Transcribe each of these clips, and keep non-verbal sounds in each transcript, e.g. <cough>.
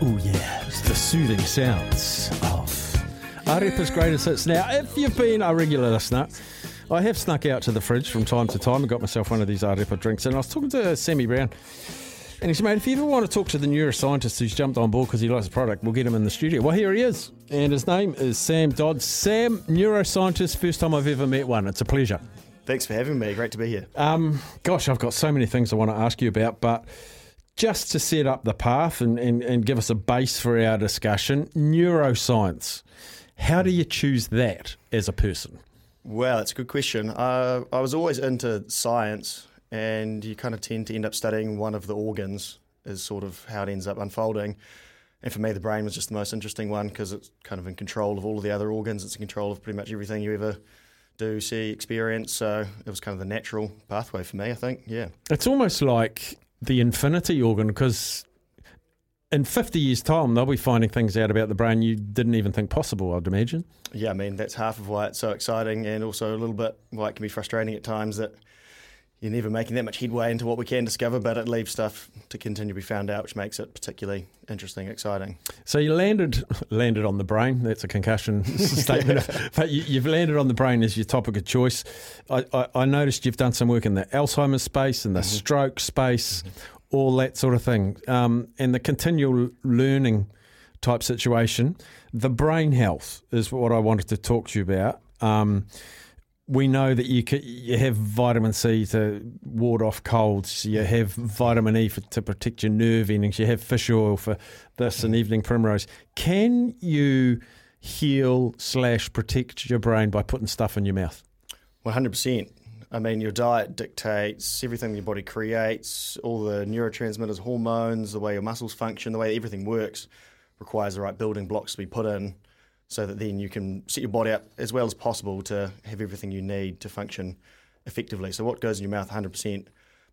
Oh yeah, it's the soothing sounds of Arepa's greatest hits. Now, if you've been a regular listener, I have snuck out to the fridge from time to time and got myself one of these Arepa drinks. And I was talking to Sammy Brown, and he said, "Mate, if you ever want to talk to the neuroscientist who's jumped on board because he likes the product, we'll get him in the studio." Well, here he is, and his name is Sam Dodd. Sam, neuroscientist. First time I've ever met one. It's a pleasure. Thanks for having me. Great to be here. Um, gosh, I've got so many things I want to ask you about, but just to set up the path and, and, and give us a base for our discussion, neuroscience. How do you choose that as a person? Well, it's a good question. Uh, I was always into science, and you kind of tend to end up studying one of the organs, is sort of how it ends up unfolding. And for me, the brain was just the most interesting one because it's kind of in control of all of the other organs. It's in control of pretty much everything you ever do, see, experience. So it was kind of the natural pathway for me, I think. Yeah. It's almost like the infinity organ because in 50 years' time, they'll be finding things out about the brain you didn't even think possible, I'd imagine. Yeah, I mean, that's half of why it's so exciting and also a little bit why it can be frustrating at times that you're never making that much headway into what we can discover, but it leaves stuff to continue to be found out, which makes it particularly interesting, exciting. So you landed <laughs> landed on the brain. That's a concussion <laughs> statement, <laughs> but you, have landed on the brain as your topic of choice. I, I, I, noticed you've done some work in the Alzheimer's space and the mm-hmm. stroke space, mm-hmm. all that sort of thing, um, and the continual learning type situation. The brain health is what I wanted to talk to you about. Um, we know that you can, you have vitamin C to ward off colds. You have vitamin E for, to protect your nerve endings. You have fish oil for this and evening primrose. Can you heal slash protect your brain by putting stuff in your mouth? One hundred percent. I mean, your diet dictates everything your body creates, all the neurotransmitters, hormones, the way your muscles function, the way everything works requires the right building blocks to be put in so that then you can set your body up as well as possible to have everything you need to function effectively. So what goes in your mouth 100%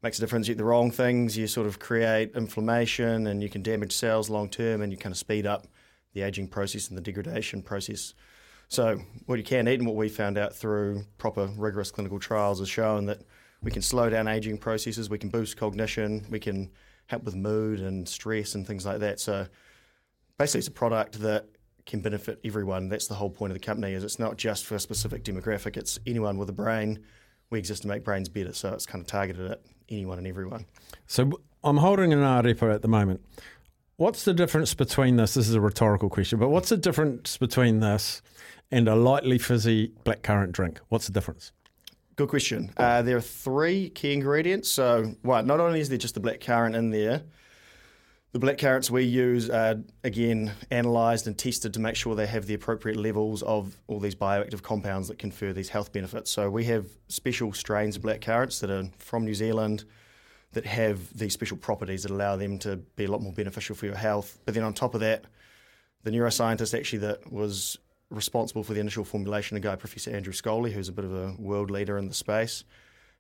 makes a difference. You eat the wrong things, you sort of create inflammation and you can damage cells long term and you kind of speed up the aging process and the degradation process. So what you can eat and what we found out through proper rigorous clinical trials has shown that we can slow down aging processes, we can boost cognition, we can help with mood and stress and things like that. So basically it's a product that can benefit everyone. That's the whole point of the company. Is it's not just for a specific demographic. It's anyone with a brain. We exist to make brains better, so it's kind of targeted at anyone and everyone. So I'm holding an Arepa at the moment. What's the difference between this? This is a rhetorical question, but what's the difference between this and a lightly fizzy blackcurrant drink? What's the difference? Good question. Uh, there are three key ingredients. So, one, not only is there just the blackcurrant in there, the black currants we use are again analysed and tested to make sure they have the appropriate levels of all these bioactive compounds that confer these health benefits. So we have special strains of black currants that are from New Zealand that have these special properties that allow them to be a lot more beneficial for your health. But then on top of that, the neuroscientist actually that was responsible for the initial formulation, a guy, Professor Andrew Scholey, who's a bit of a world leader in the space,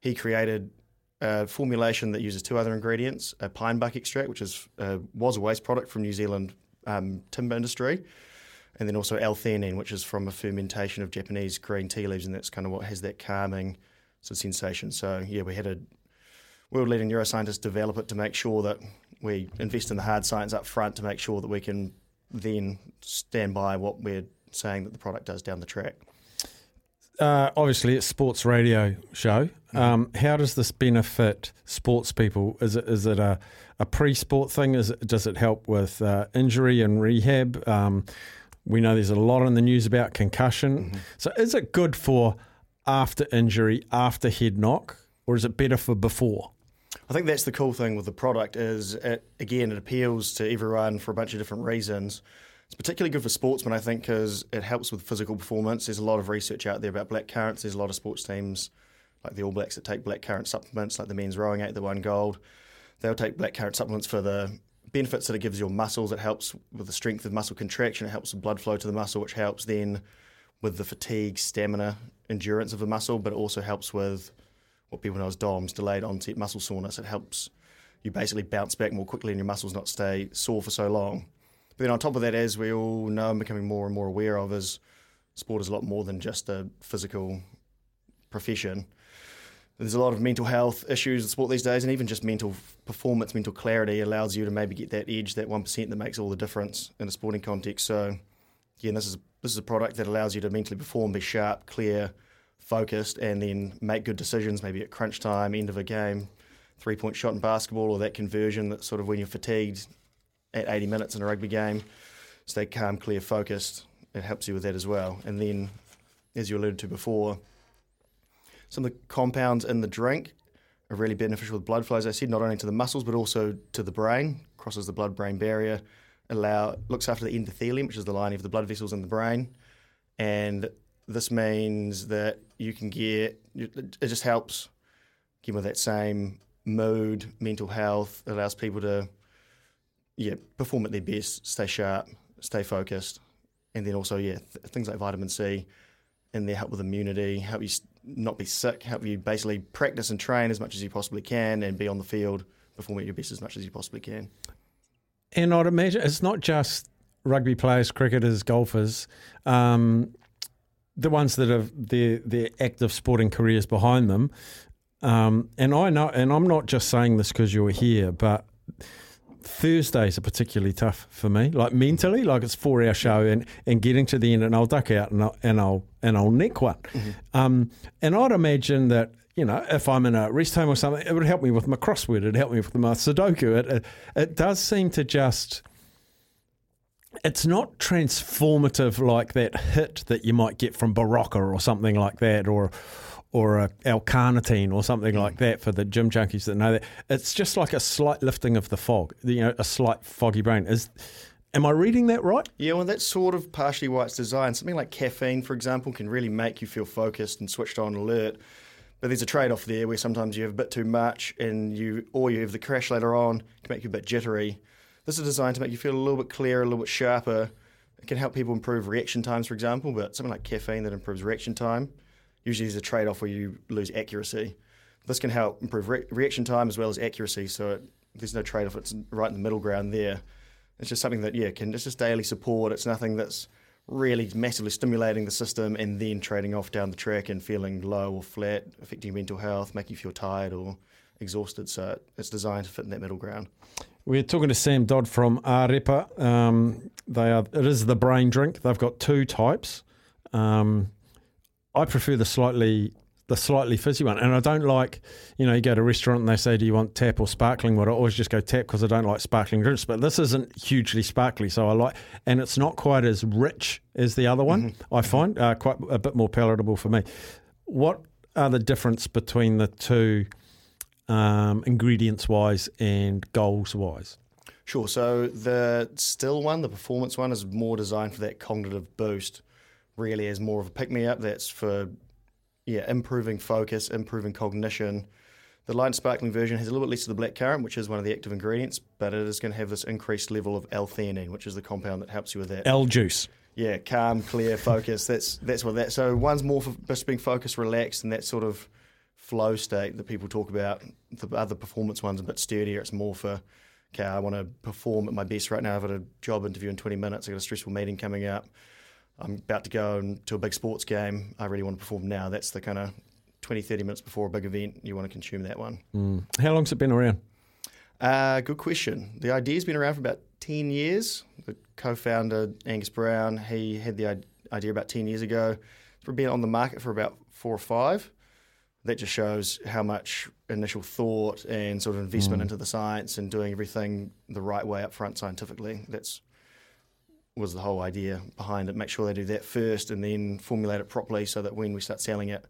he created a formulation that uses two other ingredients: a pine bark extract, which is uh, was a waste product from New Zealand um, timber industry, and then also L-theanine, which is from a fermentation of Japanese green tea leaves, and that's kind of what has that calming sort of sensation. So yeah, we had a world-leading neuroscientist develop it to make sure that we invest in the hard science up front to make sure that we can then stand by what we're saying that the product does down the track. Uh, obviously it's sports radio show. Um, how does this benefit sports people? Is it is it a, a pre-sport thing? Is it, does it help with uh, injury and rehab? Um, we know there's a lot in the news about concussion. So is it good for after injury, after head knock, or is it better for before? I think that's the cool thing with the product is it, again it appeals to everyone for a bunch of different reasons. It's particularly good for sportsmen, I think, because it helps with physical performance. There's a lot of research out there about black currants. There's a lot of sports teams like the All Blacks that take black currant supplements, like the men's rowing eight that won gold. They'll take black currant supplements for the benefits that it gives your muscles. It helps with the strength of muscle contraction. It helps with blood flow to the muscle, which helps then with the fatigue, stamina, endurance of the muscle, but it also helps with what people know as DOMS, delayed onset muscle soreness. It helps you basically bounce back more quickly and your muscles not stay sore for so long. But then on top of that, as we all know and becoming more and more aware of, is sport is a lot more than just a physical profession. There's a lot of mental health issues in sport these days, and even just mental performance, mental clarity allows you to maybe get that edge, that one percent that makes all the difference in a sporting context. So, again, this is this is a product that allows you to mentally perform, be sharp, clear, focused, and then make good decisions. Maybe at crunch time, end of a game, three point shot in basketball, or that conversion that sort of when you're fatigued at 80 minutes in a rugby game, stay calm, clear, focused. It helps you with that as well. And then, as you alluded to before, some of the compounds in the drink are really beneficial with blood flow, as I said, not only to the muscles but also to the brain. Crosses the blood-brain barrier, allow looks after the endothelium, which is the lining of the blood vessels in the brain, and this means that you can get it just helps give with that same mood, mental health. It allows people to yeah perform at their best, stay sharp, stay focused, and then also yeah th- things like vitamin C and they help with immunity, help you not be sick, help you basically practice and train as much as you possibly can, and be on the field performing at your best as much as you possibly can. And I'd imagine it's not just rugby players, cricketers, golfers, um, the ones that have their their active sporting careers behind them. Um, and I know, and I'm not just saying this because you're here, but Thursdays are particularly tough for me, like mentally, like it's four hour show and, and getting to the end and I'll duck out and I'll, and I'll, and I'll nick one. Um, and I'd imagine that, you know, if I'm in a rest home or something, it would help me with my crossword, it'd help me with my Sudoku. It, it, it does seem to just, it's not transformative like that hit that you might get from Berocca or something like that, or or a L-carnitine or something mm. like that for the gym junkies that know that. It's just like a slight lifting of the fog, you know, a slight foggy brain. Is am I reading that right? Yeah, well, that's sort of partially why it's designed. Something like caffeine, for example, can really make you feel focused and switched on, alert. But there's a trade-off there where sometimes you have a bit too much, and you or you have the crash later on, can make you a bit jittery. This is designed to make you feel a little bit clearer, a little bit sharper. It can help people improve reaction times, for example. But something like caffeine that improves reaction time, usually there's a trade-off where you lose accuracy. This can help improve re- reaction time as well as accuracy. So it, there's no trade-off. It's right in the middle ground there. It's just something that yeah can it's just daily support. It's nothing that's really massively stimulating the system and then trading off down the track and feeling low or flat, affecting your mental health, making you feel tired or exhausted. So it's designed to fit in that middle ground. We're talking to Sam Dodd from Arepa. Um, they are. It is the brain drink. They've got two types. Um, I prefer the slightly the slightly fizzy one, and I don't like. You know, you go to a restaurant and they say, "Do you want tap or sparkling?" Well, I always just go tap because I don't like sparkling drinks. But this isn't hugely sparkly, so I like, and it's not quite as rich as the other one. I find uh, quite a bit more palatable for me. What are the difference between the two? Um, ingredients wise and goals wise. Sure. So the still one, the performance one, is more designed for that cognitive boost. Really, is more of a pick me up. That's for yeah, improving focus, improving cognition. The light and sparkling version has a little bit less of the black currant, which is one of the active ingredients, but it is going to have this increased level of L-theanine, which is the compound that helps you with that. L juice. yeah, calm, clear, <laughs> focus. That's that's what that. So one's more for just being focused, relaxed, and that sort of flow state that people talk about. The other performance one's a bit sturdier. It's more for okay, I want to perform at my best right now. I've got a job interview in 20 minutes. I've got a stressful meeting coming up. I'm about to go to a big sports game. I really want to perform now. That's the kind of 20, 30 minutes before a big event. You want to consume that one. How long's it been around? Uh, good question. The idea's been around for about 10 years. The co founder, Angus Brown, he had the idea about 10 years ago. It's been on the market for about four or five. That just shows how much initial thought and sort of investment into the science and doing everything the right way up front scientifically. That's was the whole idea behind it. Make sure they do that first and then formulate it properly so that when we start selling it,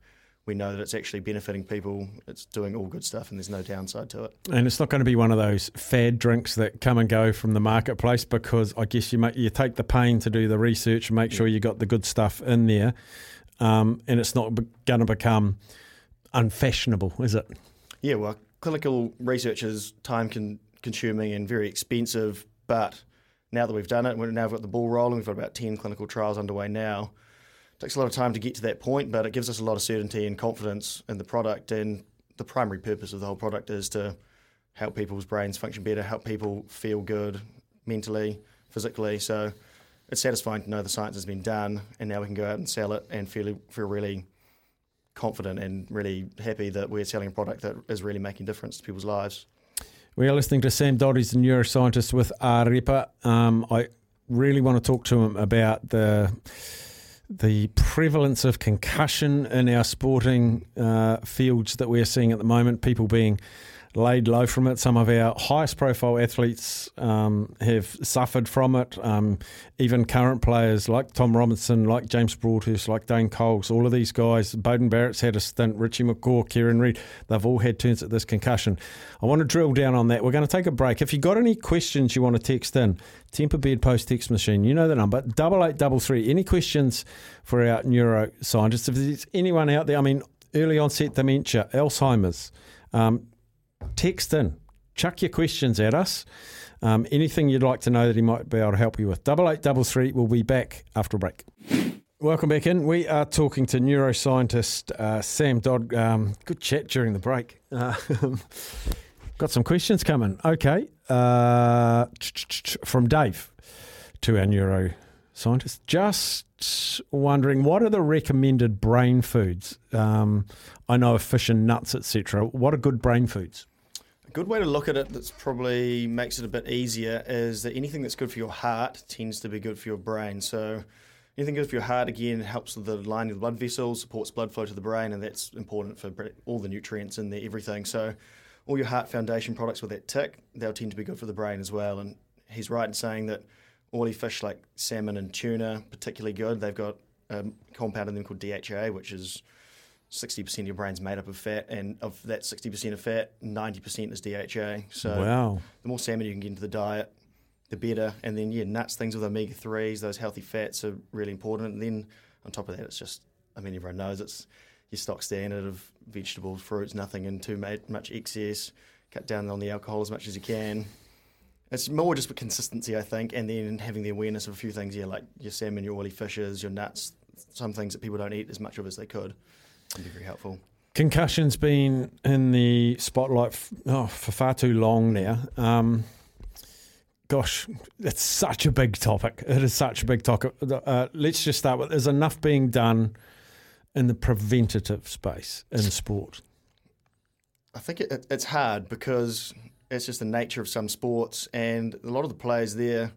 we know that it's actually benefiting people. It's doing all good stuff and there's no downside to it. And it's not going to be one of those fad drinks that come and go from the marketplace because I guess you make, you take the pain to do the research and make sure you got the good stuff in there, um, and it's not going to become unfashionable, is it? Yeah, well, clinical research is time con- consuming and very expensive, but now that we've done it, we've now got the ball rolling. We've got about 10 clinical trials underway now. It takes a lot of time to get to that point, but it gives us a lot of certainty and confidence in the product. And the primary purpose of the whole product is to help people's brains function better, help people feel good mentally, physically. So it's satisfying to know the science has been done, and now we can go out and sell it and feel feel really confident and really happy that we're selling a product that is really making a difference to people's lives. We are listening to Sam Dodd, he's a neuroscientist with Arepa. Um, I really want to talk to him about the the prevalence of concussion in our sporting uh, fields that we're seeing at the moment, people being laid low from it. Some of our highest profile athletes um, have suffered from it. Um, even current players like Tom Robinson, like James Broadhurst, like Dane Coles, all of these guys, Beauden Barrett's had a stint, Richie McCaw, Kieran Read, they've all had turns at this concussion. I want to drill down on that. We're going to take a break. If you've got any questions you want to text in, Temper Bed Post text machine, you know the number, double eight double three. Any questions for our neuroscientists? If there's anyone out there, I mean, early onset dementia, Alzheimer's, um, text in, chuck your questions at us. Um, anything you'd like to know that he might be able to help you with. Double eight double three. We'll be back after a break. Welcome back in. We are talking to neuroscientist uh, Sam Dodd. Um, good chat during the break. Uh, <laughs> got some questions coming. Okay, uh, from Dave to our neuroscientist. Just wondering, what are the recommended brain foods? Um, I know fish and nuts, etc. What are good brain foods? Good way to look at it that's probably makes it a bit easier is that anything that's good for your heart tends to be good for your brain. So anything good for your heart again helps the lining of the blood vessels, supports blood flow to the brain, and that's important for all the nutrients in there, everything. So all your heart foundation products with that tick, they'll tend to be good for the brain as well. And he's right in saying that oily fish like salmon and tuna, particularly good. They've got a compound in them called DHA, which is 60% of your brain's made up of fat, and of that 60% of fat, 90% is DHA. So wow. the more salmon you can get into the diet, the better. And then, yeah, nuts, things with omega 3s, those healthy fats are really important. And then on top of that, it's just, I mean, everyone knows it's your stock standard of vegetables, fruits, nothing in too much excess. Cut down on the alcohol as much as you can. It's more just for consistency, I think, and then having the awareness of a few things, yeah, like your salmon, your oily fishes, your nuts, some things that people don't eat as much of as they could be very helpful. Concussion's been in the spotlight f- oh, for far too long now. Um, gosh, it's such a big topic. It is such a big topic. Uh, let's just start with: there's enough being done in the preventative space in sport. I think it, it's hard because it's just the nature of some sports, and a lot of the players there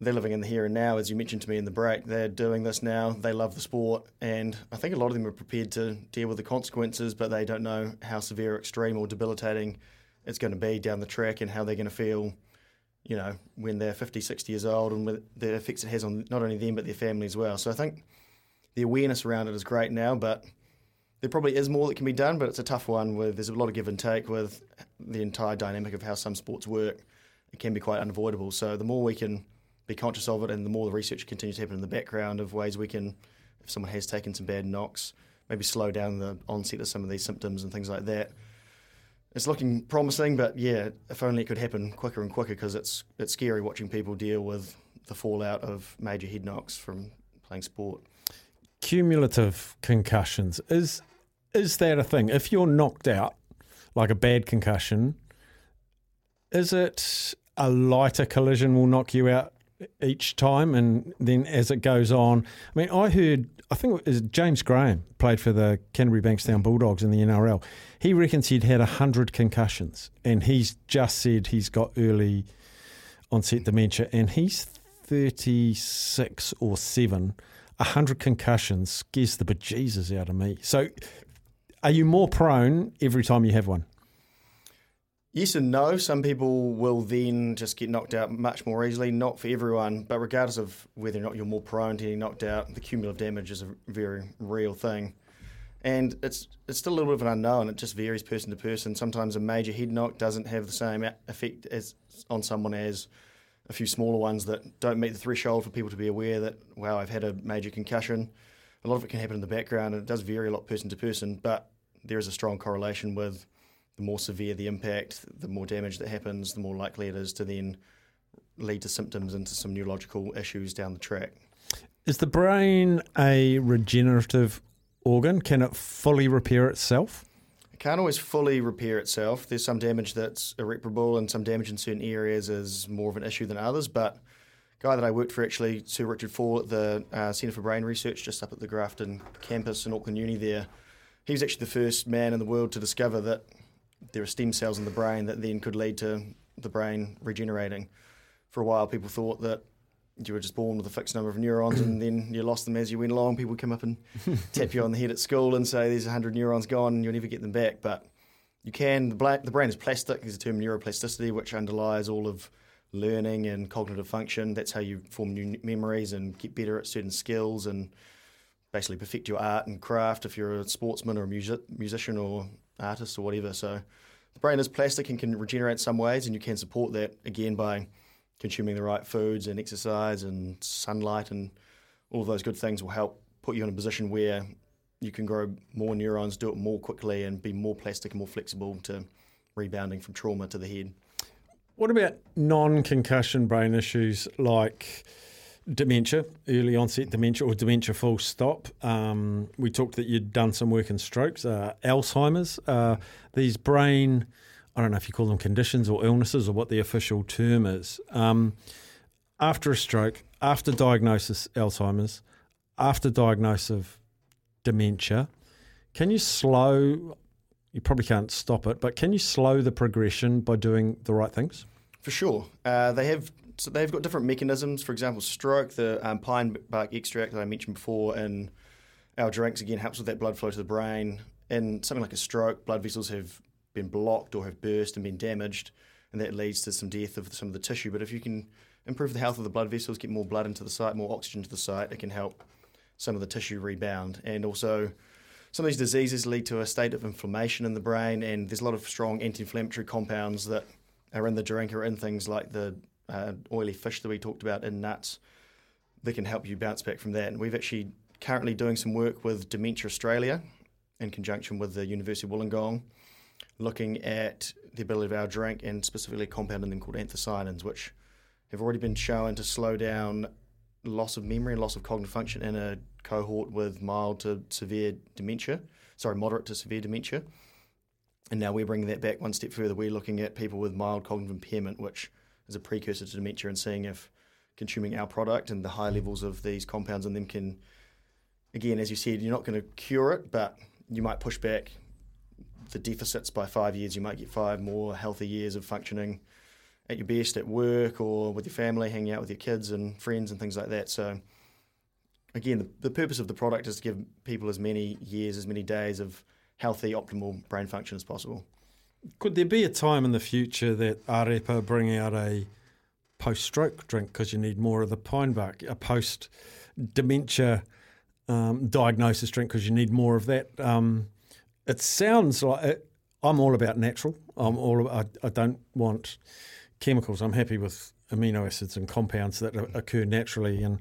they're living in the here and now, as you mentioned to me in the break. They're doing this now. They love the sport, and I think a lot of them are prepared to deal with the consequences, but they don't know how severe, extreme, or debilitating it's going to be down the track, and how they're going to feel, you know, when they're 50, 60 years old, and the effects it has on not only them but their family as well. So I think the awareness around it is great now, but there probably is more that can be done, but it's a tough one. Where there's a lot of give and take with the entire dynamic of how some sports work. It can be quite unavoidable. So the more we can be conscious of it, and the more the research continues to happen in the background of ways we can, if someone has taken some bad knocks, maybe slow down the onset of some of these symptoms and things like that. It's looking promising, but yeah, if only it could happen quicker and quicker because it's it's scary watching people deal with the fallout of major head knocks from playing sport. Cumulative concussions is is that a thing? If you're knocked out, like a bad concussion, is it a lighter collision will knock you out each time, and then as it goes on, I mean, I heard, I think it was James Graham played for the Canterbury Bankstown Bulldogs in the NRL. He reckons he'd had hundred concussions, and he's just said he's got early onset dementia, and he's thirty six or seven. 100 concussions scares the bejesus out of me. So, are you more prone every time you have one? Yes and no. Some people will then just get knocked out much more easily. Not for everyone, but regardless of whether or not you're more prone to getting knocked out, the cumulative damage is a very real thing. And it's it's still a little bit of an unknown. It just varies person to person. Sometimes a major head knock doesn't have the same effect as on someone as a few smaller ones that don't meet the threshold for people to be aware that wow, I've had a major concussion. A lot of it can happen in the background, and it does vary a lot person to person. But there is a strong correlation with the more severe the impact, the more damage that happens, the more likely it is to then lead to symptoms and to some neurological issues down the track. Is the brain a regenerative organ? Can it fully repair itself? It can't always fully repair itself. There's some damage that's irreparable, and some damage in certain areas is more of an issue than others. But guy that I worked for actually, Sir Richard Faull at the uh, Centre for Brain Research, just up at the Grafton campus in Auckland Uni. There, he was actually the first man in the world to discover that there are stem cells in the brain that then could lead to the brain regenerating. For a while, people thought that you were just born with a fixed number of neurons and then you lost them as you went along. People would come up and <laughs> tap you on the head at school and say, There's 100 neurons gone and you'll never get them back. But you can. The, bla- the brain is plastic. There's a term neuroplasticity, which underlies all of learning and cognitive function. That's how you form new memories and get better at certain skills and basically perfect your art and craft if you're a sportsman or a music- musician or artist or whatever. So the brain is plastic and can regenerate some ways, and you can support that again by consuming the right foods and exercise and sunlight and all those good things will help put you in a position where you can grow more neurons, do it more quickly, and be more plastic and more flexible to rebounding from trauma to the head. What about non concussion brain issues like dementia, early onset dementia, or dementia full stop. Um, we talked that you'd done some work in strokes, uh, Alzheimer's, uh, these brain, I don't know if you call them conditions or illnesses or what the official term is. Um, after a stroke, after diagnosis Alzheimer's, after diagnosis of dementia, can you slow? You probably can't stop it, but can you slow the progression by doing the right things? For sure. Uh, they have so they've got different mechanisms. For example, stroke, the um, pine bark extract that I mentioned before in our drinks again helps with that blood flow to the brain. In something like a stroke, blood vessels have been blocked or have burst and been damaged, and that leads to some death of some of the tissue. But if you can improve the health of the blood vessels, get more blood into the site, more oxygen to the site, it can help some of the tissue rebound. And also, some of these diseases lead to a state of inflammation in the brain, and there's a lot of strong anti-inflammatory compounds that are in the drink or in things like the uh, oily fish that we talked about in nuts that can help you bounce back from that. And we've actually currently doing some work with Dementia Australia in conjunction with the University of Wollongong, looking at the ability of our drink and specifically compounding them called anthocyanins, which have already been shown to slow down loss of memory and loss of cognitive function in a cohort with mild to severe dementia, sorry, moderate to severe dementia. And now we're bringing that back one step further. We're looking at people with mild cognitive impairment, which as a precursor to dementia and seeing if consuming our product and the high levels of these compounds in them can, again, as you said, you're not going to cure it, but you might push back the deficits by five years. You might get five more healthy years of functioning at your best at work or with your family, hanging out with your kids and friends and things like that. So, again, the, the purpose of the product is to give people as many years, as many days of healthy, optimal brain function as possible. Could there be a time in the future that Arepa bring out a post-stroke drink because you need more of the pine bark, a post-dementia um, diagnosis drink because you need more of that? Um, it sounds like it, I'm all about natural. I'm all. I, I don't want chemicals. I'm happy with amino acids and compounds that occur naturally. And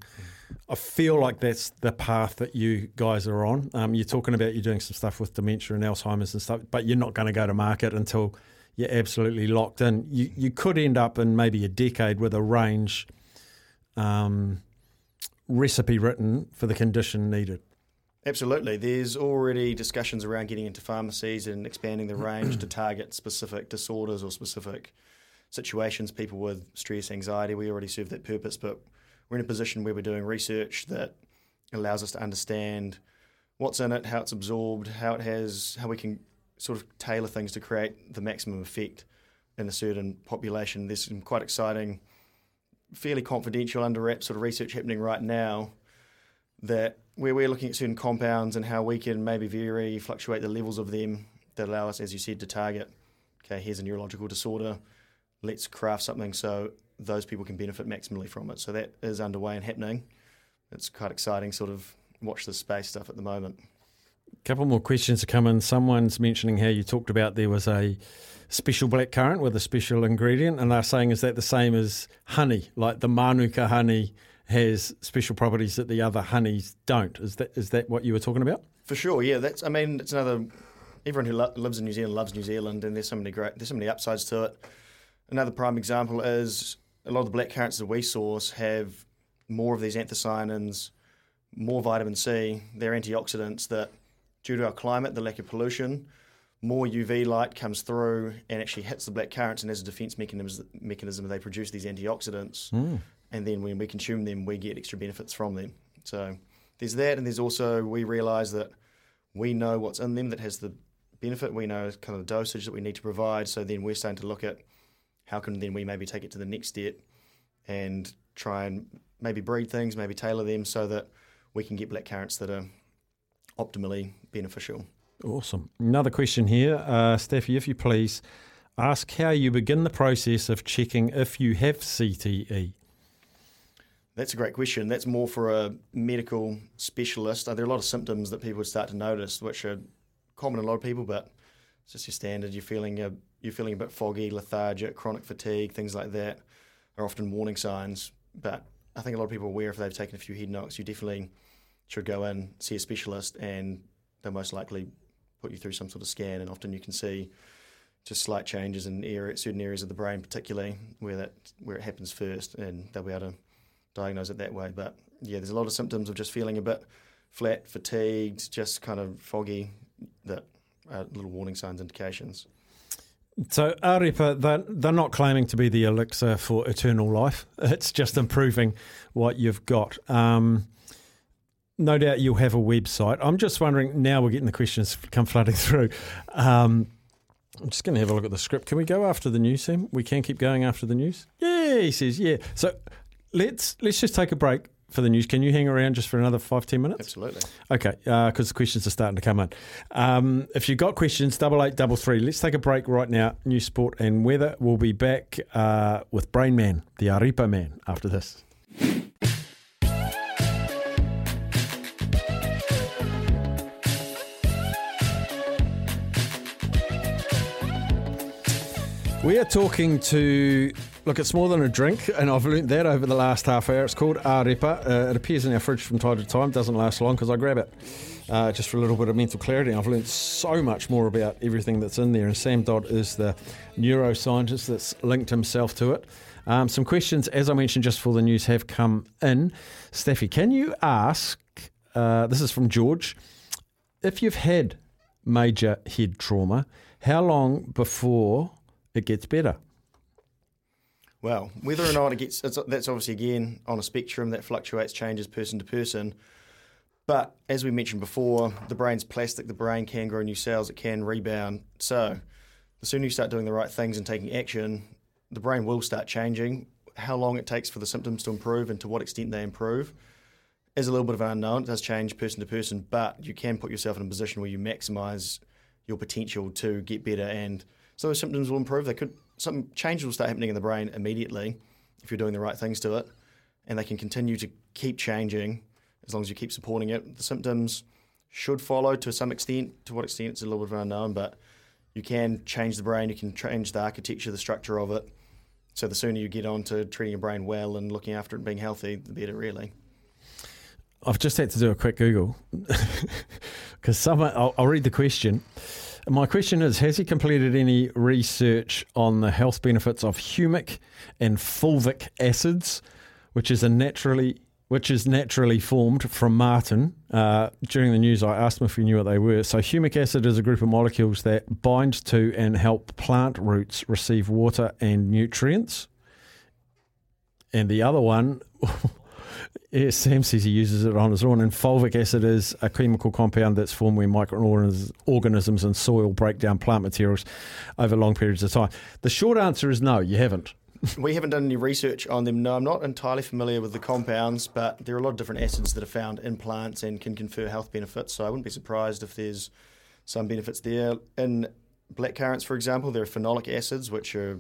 I feel like that's the path that you guys are on. Um, you're talking about you're doing some stuff with dementia and Alzheimer's and stuff, but you're not going to go to market until you're absolutely locked in. You you could end up in maybe a decade with a range um, recipe written for the condition needed. Absolutely. There's already discussions around getting into pharmacies and expanding the <clears throat> range to target specific disorders or specific situations, people with stress, anxiety. We already serve that purpose, but we're in a position where we're doing research that allows us to understand what's in it, how it's absorbed, how it has, how we can sort of tailor things to create the maximum effect in a certain population. There's some quite exciting, fairly confidential, under wrap sort of research happening right now that where we're looking at certain compounds and how we can maybe vary, fluctuate the levels of them that allow us, as you said, to target. Okay, here's a neurological disorder. Let's craft something so those people can benefit maximally from it. So that is underway and happening. It's quite exciting, sort of watch the space stuff at the moment. A couple more questions to come in. Someone's mentioning how you talked about there was a special black currant with a special ingredient, and they're saying is that the same as honey, like the Manuka honey has special properties that the other honeys don't. Is that is that what you were talking about? For sure, yeah. That's I mean, it's another. Everyone who lo- lives in New Zealand loves New Zealand, and there's so many great, there's so many upsides to it. Another prime example is a lot of the black currants that we source have more of these anthocyanins, more vitamin C. They're antioxidants that, due to our climate, the lack of pollution, more UV light comes through and actually hits the black currants, and as a defense mechanism, mechanism they produce these antioxidants. Mm. And then when we consume them, we get extra benefits from them. So there's that, and there's also we realise that we know what's in them that has the benefit. We know kind of the dosage that we need to provide. So then we're starting to look at how can then we maybe take it to the next step and try and maybe breed things, maybe tailor them so that we can get black currants that are optimally beneficial. Awesome. Another question here, uh, Steffi, if you please ask how you begin the process of checking if you have CTE. That's a great question. That's more for a medical specialist. Are there are a lot of symptoms that people would start to notice, which are common in a lot of people, but it's just your standard. You're feeling a, you're feeling a bit foggy, lethargic, chronic fatigue, things like that are often warning signs. But I think a lot of people are aware if they've taken a few head knocks, you definitely should go in, see a specialist, and they'll most likely put you through some sort of scan. And often you can see just slight changes in area, certain areas of the brain, particularly where that where it happens first, and they'll be able to diagnose it that way. But yeah, there's a lot of symptoms of just feeling a bit flat, fatigued, just kind of foggy that are little warning signs, indications. So Arepa, they're, they're not claiming to be the elixir for eternal life. <laughs> It's just improving what you've got. Um, no doubt you'll have a website. I'm just wondering, now we're getting the questions come flooding <laughs> through. Um, I'm just going to have a look at the script. Can we go after the news, Sam? We can keep going after the news? Yeah, he says, yeah. So let's let's just take a break for the news. Can you hang around just for another five, ten minutes? Absolutely. Okay, because uh, the questions are starting to come in. Um, if you've got questions, double eight, double three. Let's take a break right now. New sport and weather. We'll be back uh, with Brain Man, the Arepa Man, after this. We are talking to Look, it's more than a drink, and I've learnt that over the last half hour. It's called arepa. Uh, it appears in our fridge from time to time. Doesn't last long because I grab it uh, just for a little bit of mental clarity. I've learnt so much more about everything that's in there, and Sam Dodd is the neuroscientist that's linked himself to it. Um, some questions, as I mentioned just for the news, have come in. Steffi, can you ask? Uh, this is from George. If you've had major head trauma, how long before it gets better? Well, whether or not it gets, that's obviously again on a spectrum that fluctuates, changes person to person. But as we mentioned before, the brain's plastic, the brain can grow new cells, it can rebound. So the sooner you start doing the right things and taking action, the brain will start changing. How long it takes for the symptoms to improve and to what extent they improve is a little bit of an unknown. It does change person to person, but you can put yourself in a position where you maximize your potential to get better and so those symptoms will improve. They could some changes will start happening in the brain immediately if you're doing the right things to it, and they can continue to keep changing as long as you keep supporting it. The symptoms should follow to some extent. To what extent, it's a little bit unknown, but you can change the brain, you can change the architecture, the structure of it. So the sooner you get on to treating your brain well and looking after it and being healthy, the better, really. I've just had to do a quick Google <laughs> because someone, I'll, I'll read the question. My question is Has he completed any research on the health benefits of humic and fulvic acids, which is a naturally which is naturally formed from marten. Uh, during the news, I asked him if he knew what they were. So, humic acid is a group of molecules that bind to and help plant roots receive water and nutrients. And the other one <laughs> Yes, Sam says he uses it on his own. And fulvic acid is a chemical compound that's formed when microorganisms in soil break down plant materials over long periods of time. The short answer is no, you haven't. <laughs> we haven't done any research on them. No, I'm not entirely familiar with the compounds, but there are a lot of different acids that are found in plants and can confer health benefits. So I wouldn't be surprised if there's some benefits there. In black currants, for example, there are phenolic acids, which are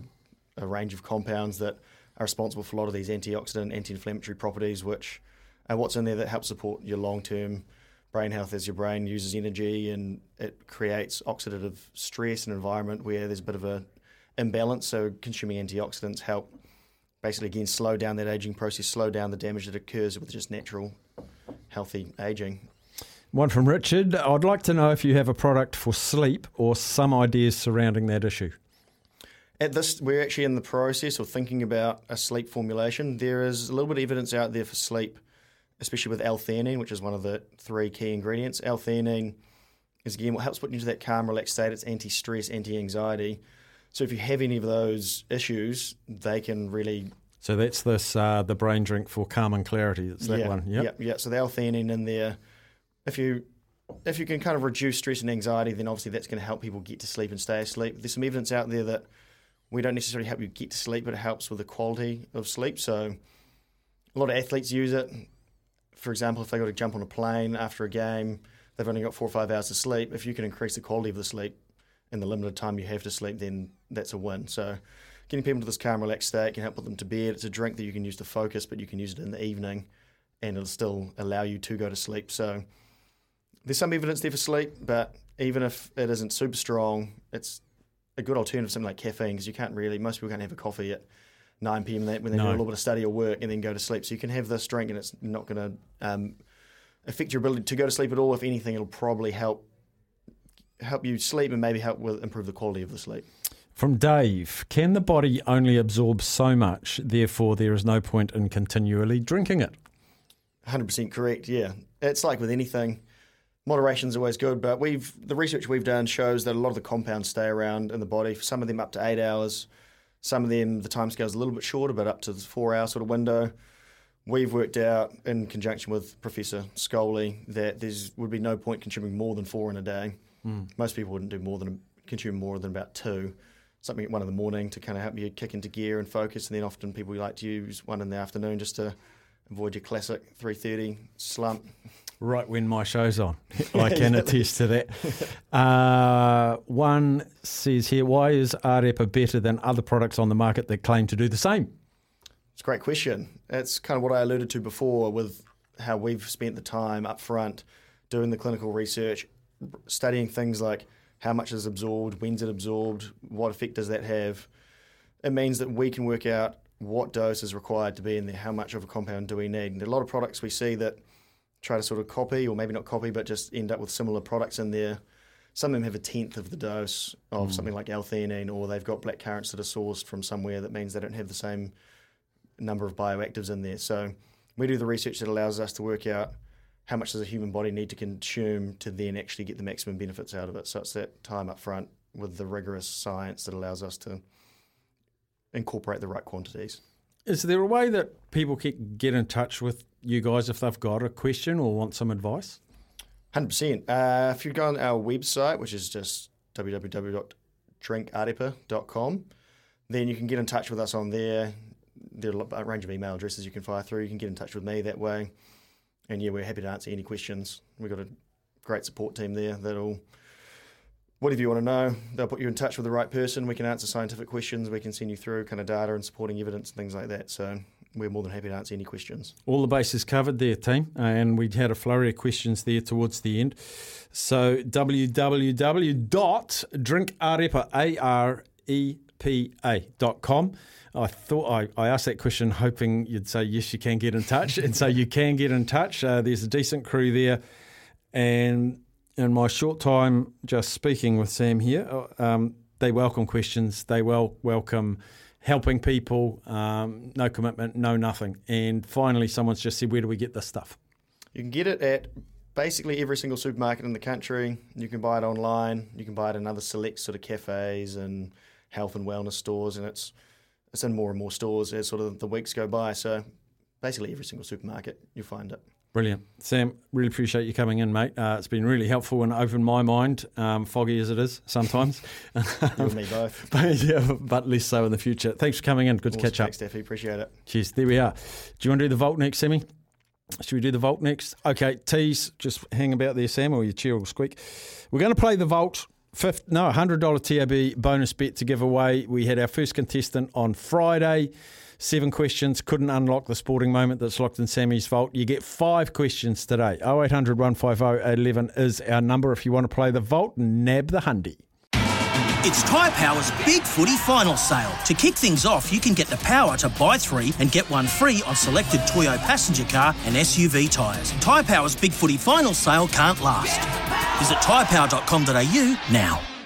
a range of compounds that are responsible for a lot of these antioxidant, anti-inflammatory properties, which are what's in there that helps support your long-term brain health as your brain uses energy and it creates oxidative stress in an environment where there's a bit of a imbalance. So consuming antioxidants help basically again slow down that aging process, slow down the damage that occurs with just natural healthy aging. One from Richard. I'd like to know if you have a product for sleep or some ideas surrounding that issue. At this, we're actually in the process of thinking about a sleep formulation. There is a little bit of evidence out there for sleep, especially with L-theanine, which is one of the three key ingredients. L-theanine is again what helps put you into that calm, relaxed state. It's anti-stress, anti-anxiety. So if you have any of those issues, they can really. So that's this uh, the brain drink for calm and clarity. It's that yeah, one. Yep. Yeah, yeah. So the L-theanine in there, if you if you can kind of reduce stress and anxiety, then obviously that's going to help people get to sleep and stay asleep. There's some evidence out there that we don't necessarily help you get to sleep, but it helps with the quality of sleep. So a lot of athletes use it. For example, if they got to jump on a plane after a game, they've only got four or five hours of sleep. If you can increase the quality of the sleep in the limited time you have to sleep, then that's a win. So getting people to this calm, relaxed state can help put them to bed. It's a drink that you can use to focus, but you can use it in the evening, and it'll still allow you to go to sleep. So there's some evidence there for sleep, but even if it isn't super strong, it's a good alternative to something like caffeine because you can't really most people can't have a coffee at 9 p.m. when they No. do a little bit of study or work and then go to sleep. So you can have this drink and it's not going to um, affect your ability to go to sleep at all. If anything, it'll probably help help you sleep and maybe help with improve the quality of the sleep. From Dave, can the body only absorb so much? Therefore, there is no point in continually drinking it. 100% correct. Yeah, it's like with anything. Moderation is always good, but we've the research we've done shows that a lot of the compounds stay around in the body. For Some of them up to eight hours. Some of them the time scale is a little bit shorter, but up to the four hour sort of window. We've worked out in conjunction with Professor Scholey that there would be no point consuming more than four in a day. Hmm. Most people wouldn't do more than consume more than about two. Something at one in the morning to kind of help you kick into gear and focus, and then often people like to use one in the afternoon just to avoid your classic three thirty slump. Right when my show's on. <laughs> I can attest to that. <laughs> Uh, one says here, why is Arepa better than other products on the market that claim to do the same? It's a great question. It's kind of what I alluded to before with how we've spent the time up front doing the clinical research, studying things like how much is absorbed, when's it absorbed, what effect does that have. It means that we can work out what dose is required to be in there, how much of a compound do we need. And a lot of products we see that try to sort of copy, or maybe not copy, but just end up with similar products in there. Some of them have a tenth of the dose of mm. something like L-theanine, or they've got black currants that are sourced from somewhere that means they don't have the same number of bioactives in there. So we do the research that allows us to work out how much does a human body need to consume to then actually get the maximum benefits out of it. So it's that time up front with the rigorous science that allows us to incorporate the right quantities. Is there a way that people can get in touch with you guys if they've got a question or want some advice? Hundred percent. Uh, if you go on our website, which is just www.drinkarepa.com, then you can get in touch with us on there. There are a range of email addresses you can fire through. You can get in touch with me that way, and yeah, we're happy to answer any questions. We've got a great support team there that'll. Whatever you want to know, they'll put you in touch with the right person. We can answer scientific questions. We can send you through kind of data and supporting evidence and things like that. So we're more than happy to answer any questions. All the bases covered there, team, uh, and we had a flurry of questions there towards the end. So www.drinkarepa.com. I thought I, I asked that question hoping you'd say yes, you can get in touch, and so you can get in touch. Uh, there's a decent crew there, and in my short time just speaking with Sam here, uh, um, they welcome questions. They well welcome helping people. Um, no commitment, no nothing. And finally, someone's just said, "Where do we get this stuff?" You can get it at basically every single supermarket in the country. You can buy it online. You can buy it in other select sort of cafes and health and wellness stores, and it's it's in more and more stores as sort of the weeks go by. So basically, every single supermarket you'll find it. Brilliant. Sam, really appreciate you coming in, mate. Uh, it's been really helpful and opened my mind, um, foggy as it is sometimes. <laughs> you and me <laughs> both. but, yeah, but less so in the future. Thanks for coming in. Good awesome. to catch up. Thanks, Staffy. Appreciate it. Cheers. There we are. Do you want to do the vault next, Sammy? Should we do the vault next? Okay, tease, just hang about there, Sam, or your chair will squeak. We're going to play the vault. Fifth, no, $100 TAB bonus bet to give away. We had our first contestant on Friday. Seven questions, couldn't unlock the sporting moment that's locked in Sammy's vault. You get five questions today. 0800 150 11 is our number if you want to play the vault. Nab the Hundy. It's Tyre Power's Big Footy Final Sale. To kick things off, you can get the power to buy three and get one free on selected Toyo passenger car and SUV tyres. Tyre Power's Big Footy Final Sale can't last. Visit tyrepower.com.au now.